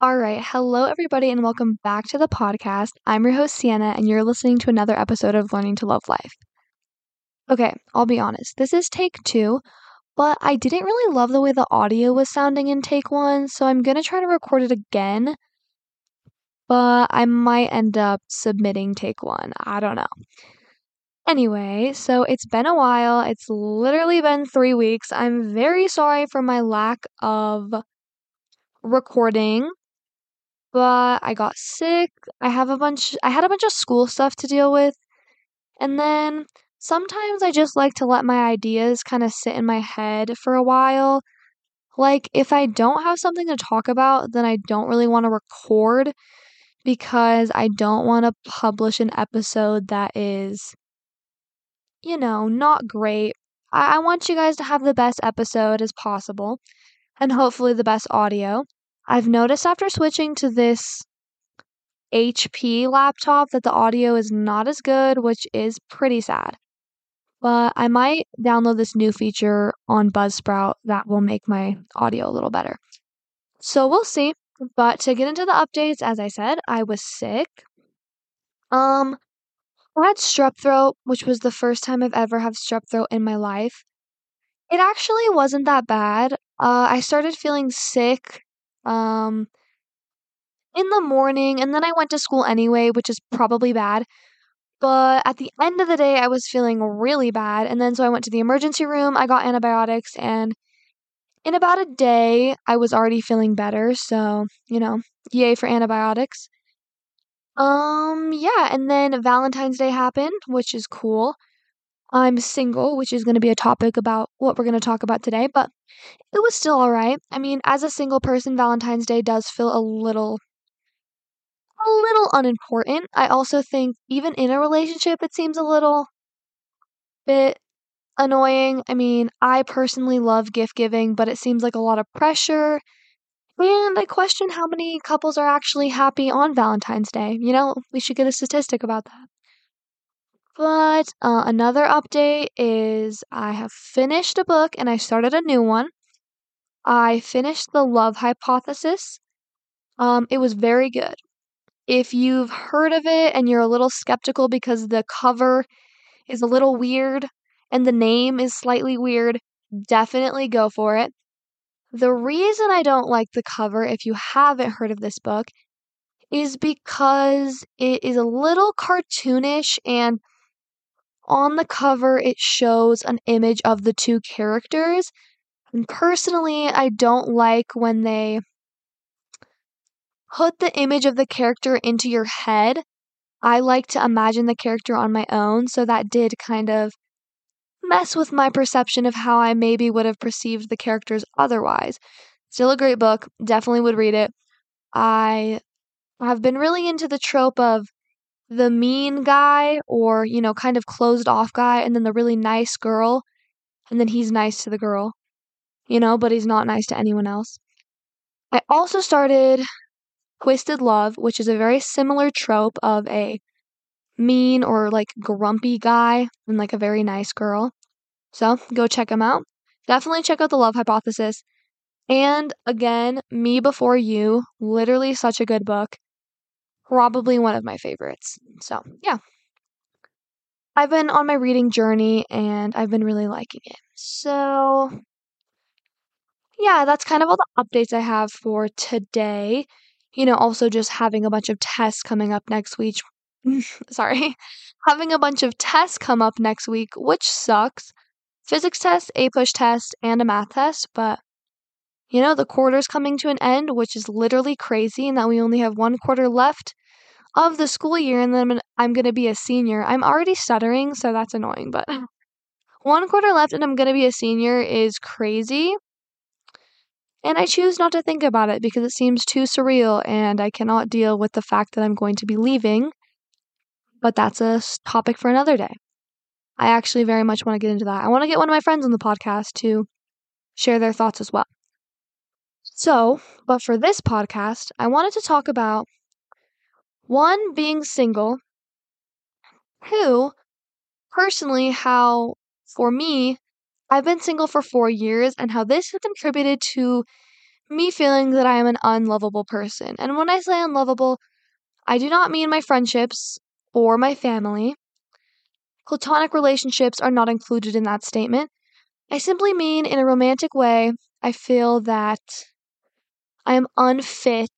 All right. Hello, everybody, and welcome back to the podcast. I'm your host, Sienna, and you're listening to another episode of Learning to Love Life. Okay, I'll be honest. This is take two, but I didn't really love the way the audio was sounding in take one, so I'm going to try to record it again, but I might end up submitting take one. I don't know. Anyway, so it's been a while. It's literally been three weeks. I'm very sorry for my lack of recording but I got sick. I have a bunch I had a bunch of school stuff to deal with. And then sometimes I just like to let my ideas kind of sit in my head for a while. Like if I don't have something to talk about, then I don't really want to record because I don't want to publish an episode that is you know, not great. I, I want you guys to have the best episode as possible and hopefully the best audio. I've noticed after switching to this HP laptop that the audio is not as good, which is pretty sad. But I might download this new feature on Buzzsprout that will make my audio a little better. So we'll see. But to get into the updates, as I said, I was sick. Um, I had strep throat, which was the first time I've ever had strep throat in my life. It actually wasn't that bad. Uh, I started feeling sick um, in the morning, and then I went to school anyway, which is probably bad. But at the end of the day, I was feeling really bad. And then so I went to the emergency room, I got antibiotics, and in about a day, I was already feeling better. So, you know, yay for antibiotics. Um, yeah, and then Valentine's Day happened, which is cool. I'm single, which is going to be a topic about what we're going to talk about today, but it was still all right. I mean, as a single person, Valentine's Day does feel a little a little unimportant. I also think even in a relationship it seems a little bit annoying. I mean, I personally love gift giving, but it seems like a lot of pressure. And I question how many couples are actually happy on Valentine's Day. You know, we should get a statistic about that. But uh, another update is I have finished a book and I started a new one. I finished The Love Hypothesis. Um, it was very good. If you've heard of it and you're a little skeptical because the cover is a little weird and the name is slightly weird, definitely go for it. The reason I don't like the cover, if you haven't heard of this book, is because it is a little cartoonish and on the cover it shows an image of the two characters. And personally, I don't like when they put the image of the character into your head. I like to imagine the character on my own, so that did kind of mess with my perception of how I maybe would have perceived the characters otherwise. Still a great book, definitely would read it. I have been really into the trope of the mean guy or, you know, kind of closed off guy and then the really nice girl and then he's nice to the girl, you know, but he's not nice to anyone else. I also started Twisted Love, which is a very similar trope of a mean or like grumpy guy and like a very nice girl. So go check them out. Definitely check out The Love Hypothesis. And again, Me Before You, literally such a good book probably one of my favorites. So, yeah. I've been on my reading journey and I've been really liking it. So, yeah, that's kind of all the updates I have for today. You know, also just having a bunch of tests coming up next week. Sorry. having a bunch of tests come up next week, which sucks. Physics test, APUSH test, and a math test, but you know, the quarter's coming to an end, which is literally crazy, and that we only have one quarter left of the school year, and then I'm going to be a senior. I'm already stuttering, so that's annoying, but mm. one quarter left, and I'm going to be a senior is crazy. And I choose not to think about it because it seems too surreal, and I cannot deal with the fact that I'm going to be leaving. But that's a topic for another day. I actually very much want to get into that. I want to get one of my friends on the podcast to share their thoughts as well. So, but for this podcast, I wanted to talk about one, being single, two, personally, how for me, I've been single for four years and how this has contributed to me feeling that I am an unlovable person. And when I say unlovable, I do not mean my friendships or my family. Platonic relationships are not included in that statement. I simply mean in a romantic way, I feel that I am unfit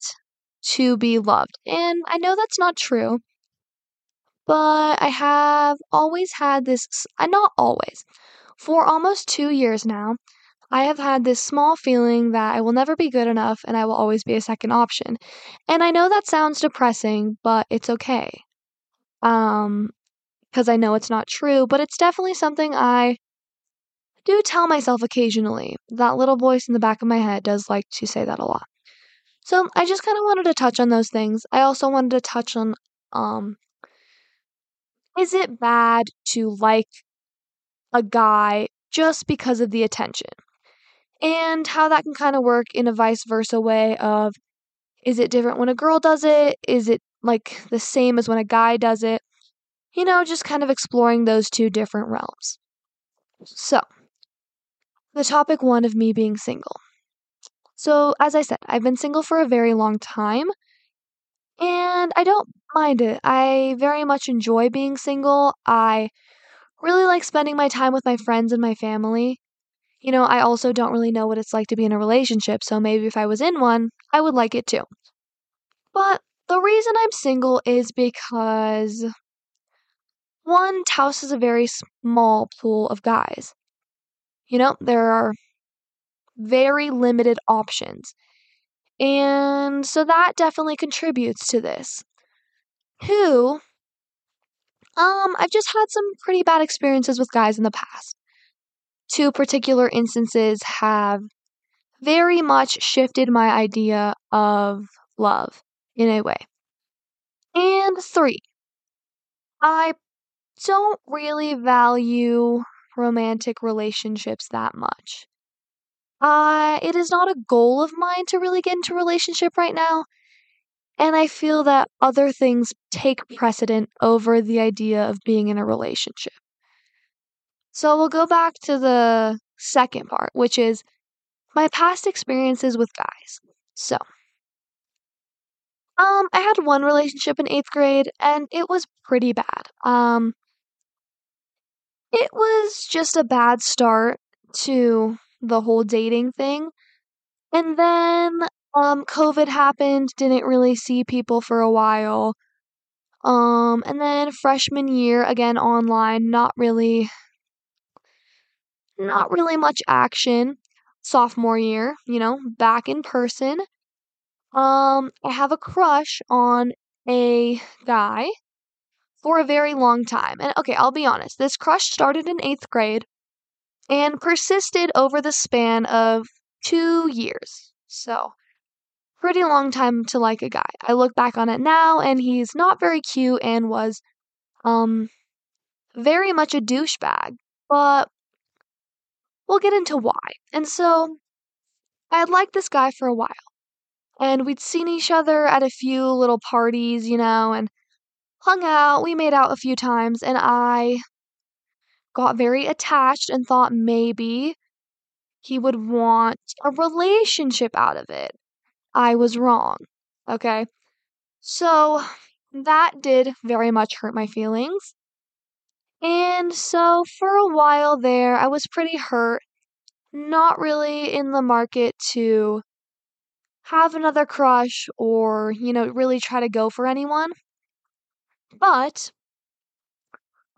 to be loved. And I know that's not true, but I have always had this, not always, for almost two years now, I have had this small feeling that I will never be good enough and I will always be a second option. And I know that sounds depressing, but it's okay. Um, because I know it's not true, but it's definitely something I do tell myself occasionally. That little voice in the back of my head does like to say that a lot. So I just kind of wanted to touch on those things. I also wanted to touch on um is it bad to like a guy just because of the attention? And how that can kind of work in a vice versa way of is it different when a girl does it? Is it like the same as when a guy does it? You know, just kind of exploring those two different realms. So, the topic one of me being single. So, as I said, I've been single for a very long time and I don't mind it. I very much enjoy being single. I really like spending my time with my friends and my family. You know, I also don't really know what it's like to be in a relationship, so maybe if I was in one, I would like it too. But the reason I'm single is because one, Taos is a very small pool of guys. You know, there are very limited options. And so that definitely contributes to this. Who, um, I've just had some pretty bad experiences with guys in the past. Two particular instances have very much shifted my idea of love in a way. And three, I don't really value romantic relationships that much. Uh, it is not a goal of mine to really get into a relationship right now. And I feel that other things take precedent over the idea of being in a relationship. So we'll go back to the second part, which is my past experiences with guys. So, um, I had one relationship in eighth grade, and it was pretty bad. Um, it was just a bad start to the whole dating thing. And then um COVID happened, didn't really see people for a while. Um and then freshman year again online, not really not really much action. Sophomore year, you know, back in person. Um I have a crush on a guy for a very long time. And okay, I'll be honest. This crush started in 8th grade and persisted over the span of two years. So, pretty long time to like a guy. I look back on it now, and he's not very cute and was, um, very much a douchebag. But we'll get into why. And so, I had liked this guy for a while. And we'd seen each other at a few little parties, you know, and hung out. We made out a few times, and I got very attached and thought maybe he would want a relationship out of it. I was wrong. Okay. So that did very much hurt my feelings. And so for a while there, I was pretty hurt, not really in the market to have another crush or, you know, really try to go for anyone. But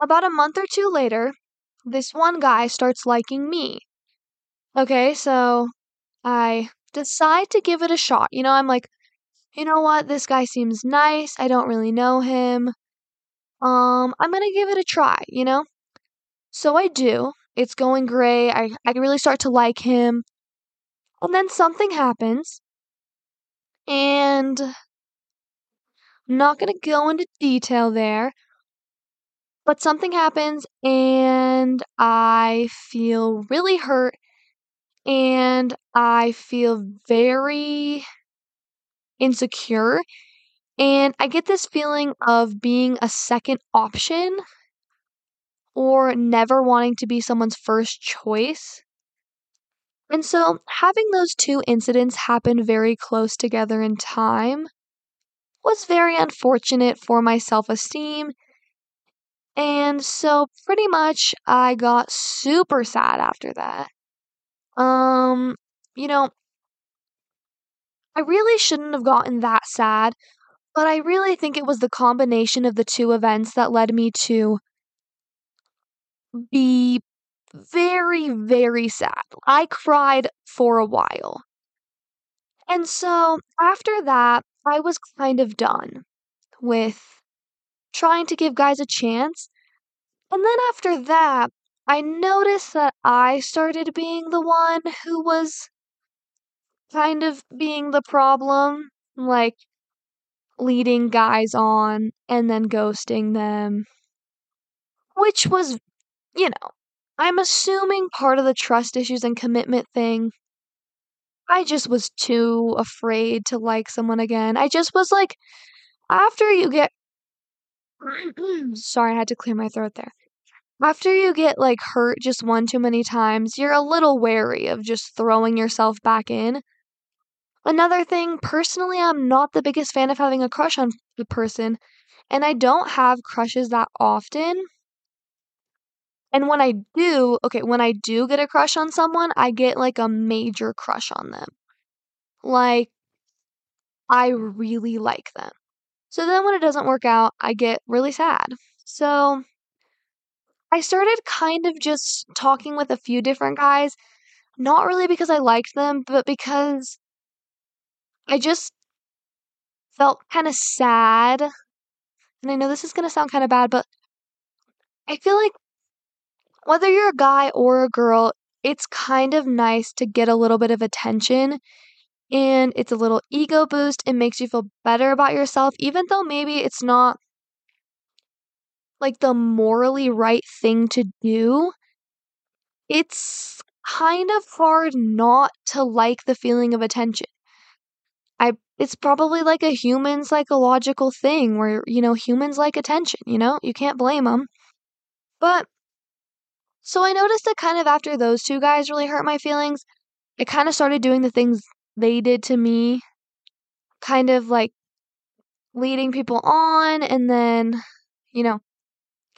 about a month or two later, this one guy starts liking me. Okay, so I decide to give it a shot. You know, I'm like, you know what? This guy seems nice. I don't really know him. Um, I'm going to give it a try, you know? So I do. It's going great. I I really start to like him. And then something happens. And I'm not going to go into detail there, but something happens and I feel really hurt and I feel very insecure. And I get this feeling of being a second option or never wanting to be someone's first choice. And so, having those two incidents happen very close together in time was very unfortunate for my self esteem. And so, pretty much, I got super sad after that. Um, you know, I really shouldn't have gotten that sad, but I really think it was the combination of the two events that led me to be very, very sad. I cried for a while. And so after that, I was kind of done with trying to give guys a chance. And then after that, I noticed that I started being the one who was kind of being the problem, like leading guys on and then ghosting them, which was, you know, I'm assuming part of the trust issues and commitment thing. I just was too afraid to like someone again. I just was like, after you get. Sorry, I had to clear my throat there. After you get like hurt just one too many times, you're a little wary of just throwing yourself back in. Another thing, personally, I'm not the biggest fan of having a crush on the person, and I don't have crushes that often. And when I do, okay, when I do get a crush on someone, I get like a major crush on them. Like, I really like them. So then when it doesn't work out, I get really sad. So I started kind of just talking with a few different guys, not really because I liked them, but because I just felt kind of sad. And I know this is going to sound kind of bad, but I feel like whether you're a guy or a girl, it's kind of nice to get a little bit of attention and it's a little ego boost. It makes you feel better about yourself, even though maybe it's not like the morally right thing to do. It's kind of hard not to like the feeling of attention. I it's probably like a human psychological thing where you know humans like attention, you know? You can't blame them. But so I noticed that kind of after those two guys really hurt my feelings, I kind of started doing the things they did to me, kind of like leading people on and then, you know,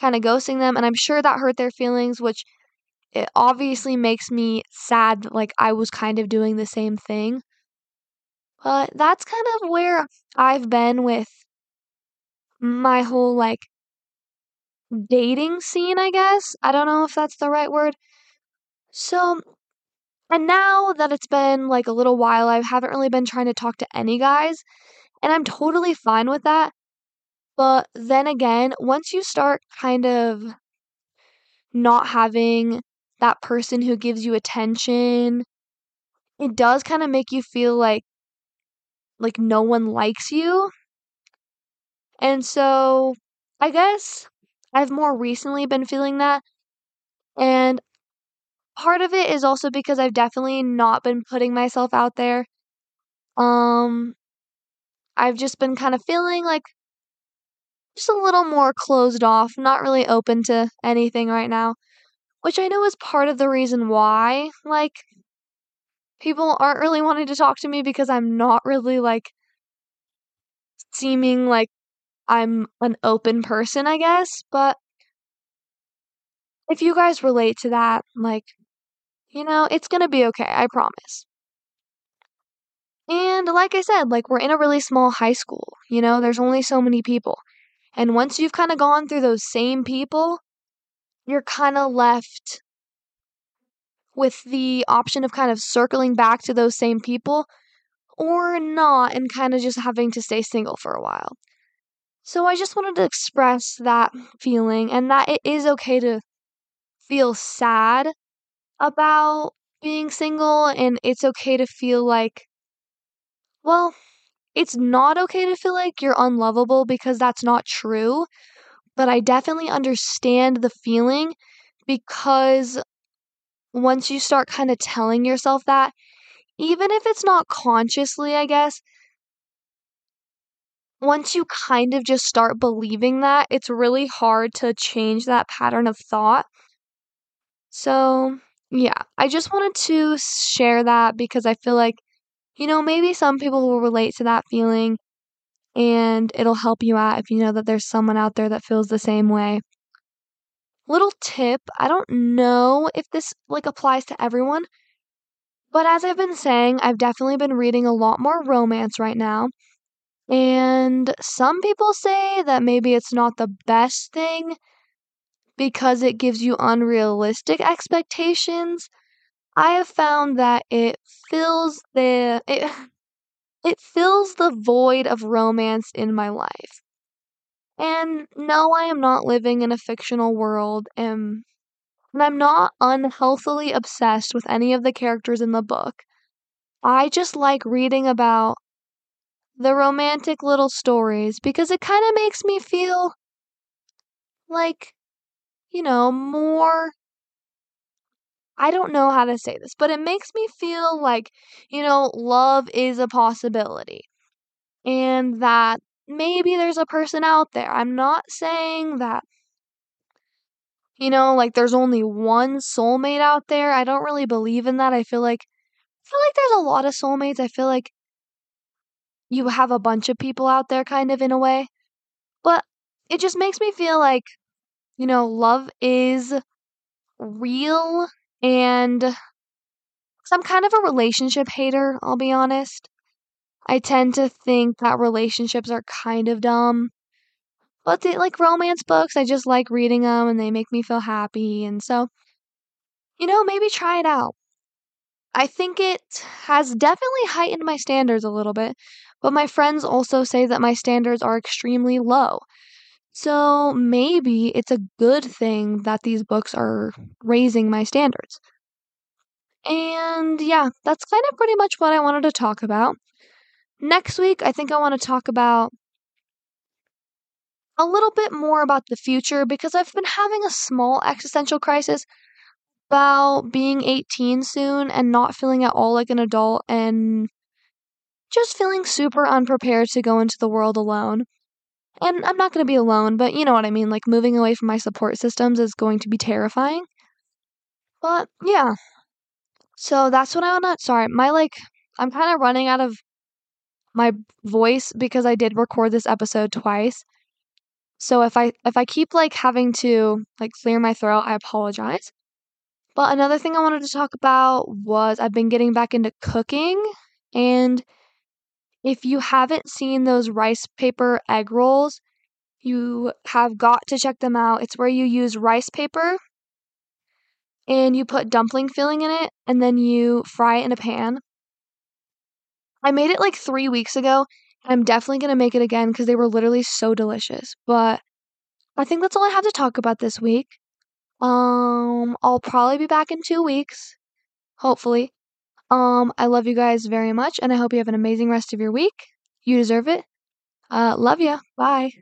kind of ghosting them. And I'm sure that hurt their feelings, which it obviously makes me sad that like I was kind of doing the same thing. But that's kind of where I've been with my whole like dating scene, I guess. I don't know if that's the right word. So, and now that it's been like a little while, I haven't really been trying to talk to any guys, and I'm totally fine with that. But then again, once you start kind of not having that person who gives you attention, it does kind of make you feel like like no one likes you. And so, I guess I've more recently been feeling that. And part of it is also because I've definitely not been putting myself out there. Um I've just been kind of feeling like just a little more closed off, not really open to anything right now, which I know is part of the reason why like people aren't really wanting to talk to me because I'm not really like seeming like I'm an open person, I guess, but if you guys relate to that, like, you know, it's gonna be okay, I promise. And like I said, like, we're in a really small high school, you know, there's only so many people. And once you've kind of gone through those same people, you're kind of left with the option of kind of circling back to those same people or not and kind of just having to stay single for a while. So I just wanted to express that feeling and that it is okay to feel sad about being single and it's okay to feel like well, it's not okay to feel like you're unlovable because that's not true, but I definitely understand the feeling because once you start kind of telling yourself that, even if it's not consciously, I guess, once you kind of just start believing that, it's really hard to change that pattern of thought. So, yeah, I just wanted to share that because I feel like, you know, maybe some people will relate to that feeling and it'll help you out if you know that there's someone out there that feels the same way. Little tip, I don't know if this like applies to everyone, but as I've been saying, I've definitely been reading a lot more romance right now. And some people say that maybe it's not the best thing because it gives you unrealistic expectations. I have found that it fills the it it fills the void of romance in my life. And no, I am not living in a fictional world and and I'm not unhealthily obsessed with any of the characters in the book. I just like reading about the romantic little stories because it kind of makes me feel like, you know, more. I don't know how to say this, but it makes me feel like, you know, love is a possibility and that maybe there's a person out there. I'm not saying that you know, like there's only one soulmate out there. I don't really believe in that. I feel like I feel like there's a lot of soulmates. I feel like you have a bunch of people out there kind of in a way. But it just makes me feel like, you know, love is real and I'm kind of a relationship hater, I'll be honest. I tend to think that relationships are kind of dumb. But they, like romance books, I just like reading them and they make me feel happy. And so, you know, maybe try it out. I think it has definitely heightened my standards a little bit, but my friends also say that my standards are extremely low. So maybe it's a good thing that these books are hmm. raising my standards. And yeah, that's kind of pretty much what I wanted to talk about. Next week, I think I want to talk about a little bit more about the future because I've been having a small existential crisis about being 18 soon and not feeling at all like an adult and just feeling super unprepared to go into the world alone. And I'm not going to be alone, but you know what I mean. Like, moving away from my support systems is going to be terrifying. But yeah. So that's what I want to. Sorry, my like. I'm kind of running out of my voice because I did record this episode twice. So if I if I keep like having to like clear my throat, I apologize. But another thing I wanted to talk about was I've been getting back into cooking and if you haven't seen those rice paper egg rolls, you have got to check them out. It's where you use rice paper and you put dumpling filling in it and then you fry it in a pan. I made it like 3 weeks ago I'm definitely going to make it again because they were literally so delicious. But I think that's all I have to talk about this week. Um, I'll probably be back in two weeks, hopefully. Um, I love you guys very much, and I hope you have an amazing rest of your week. You deserve it. Uh, love ya. Bye.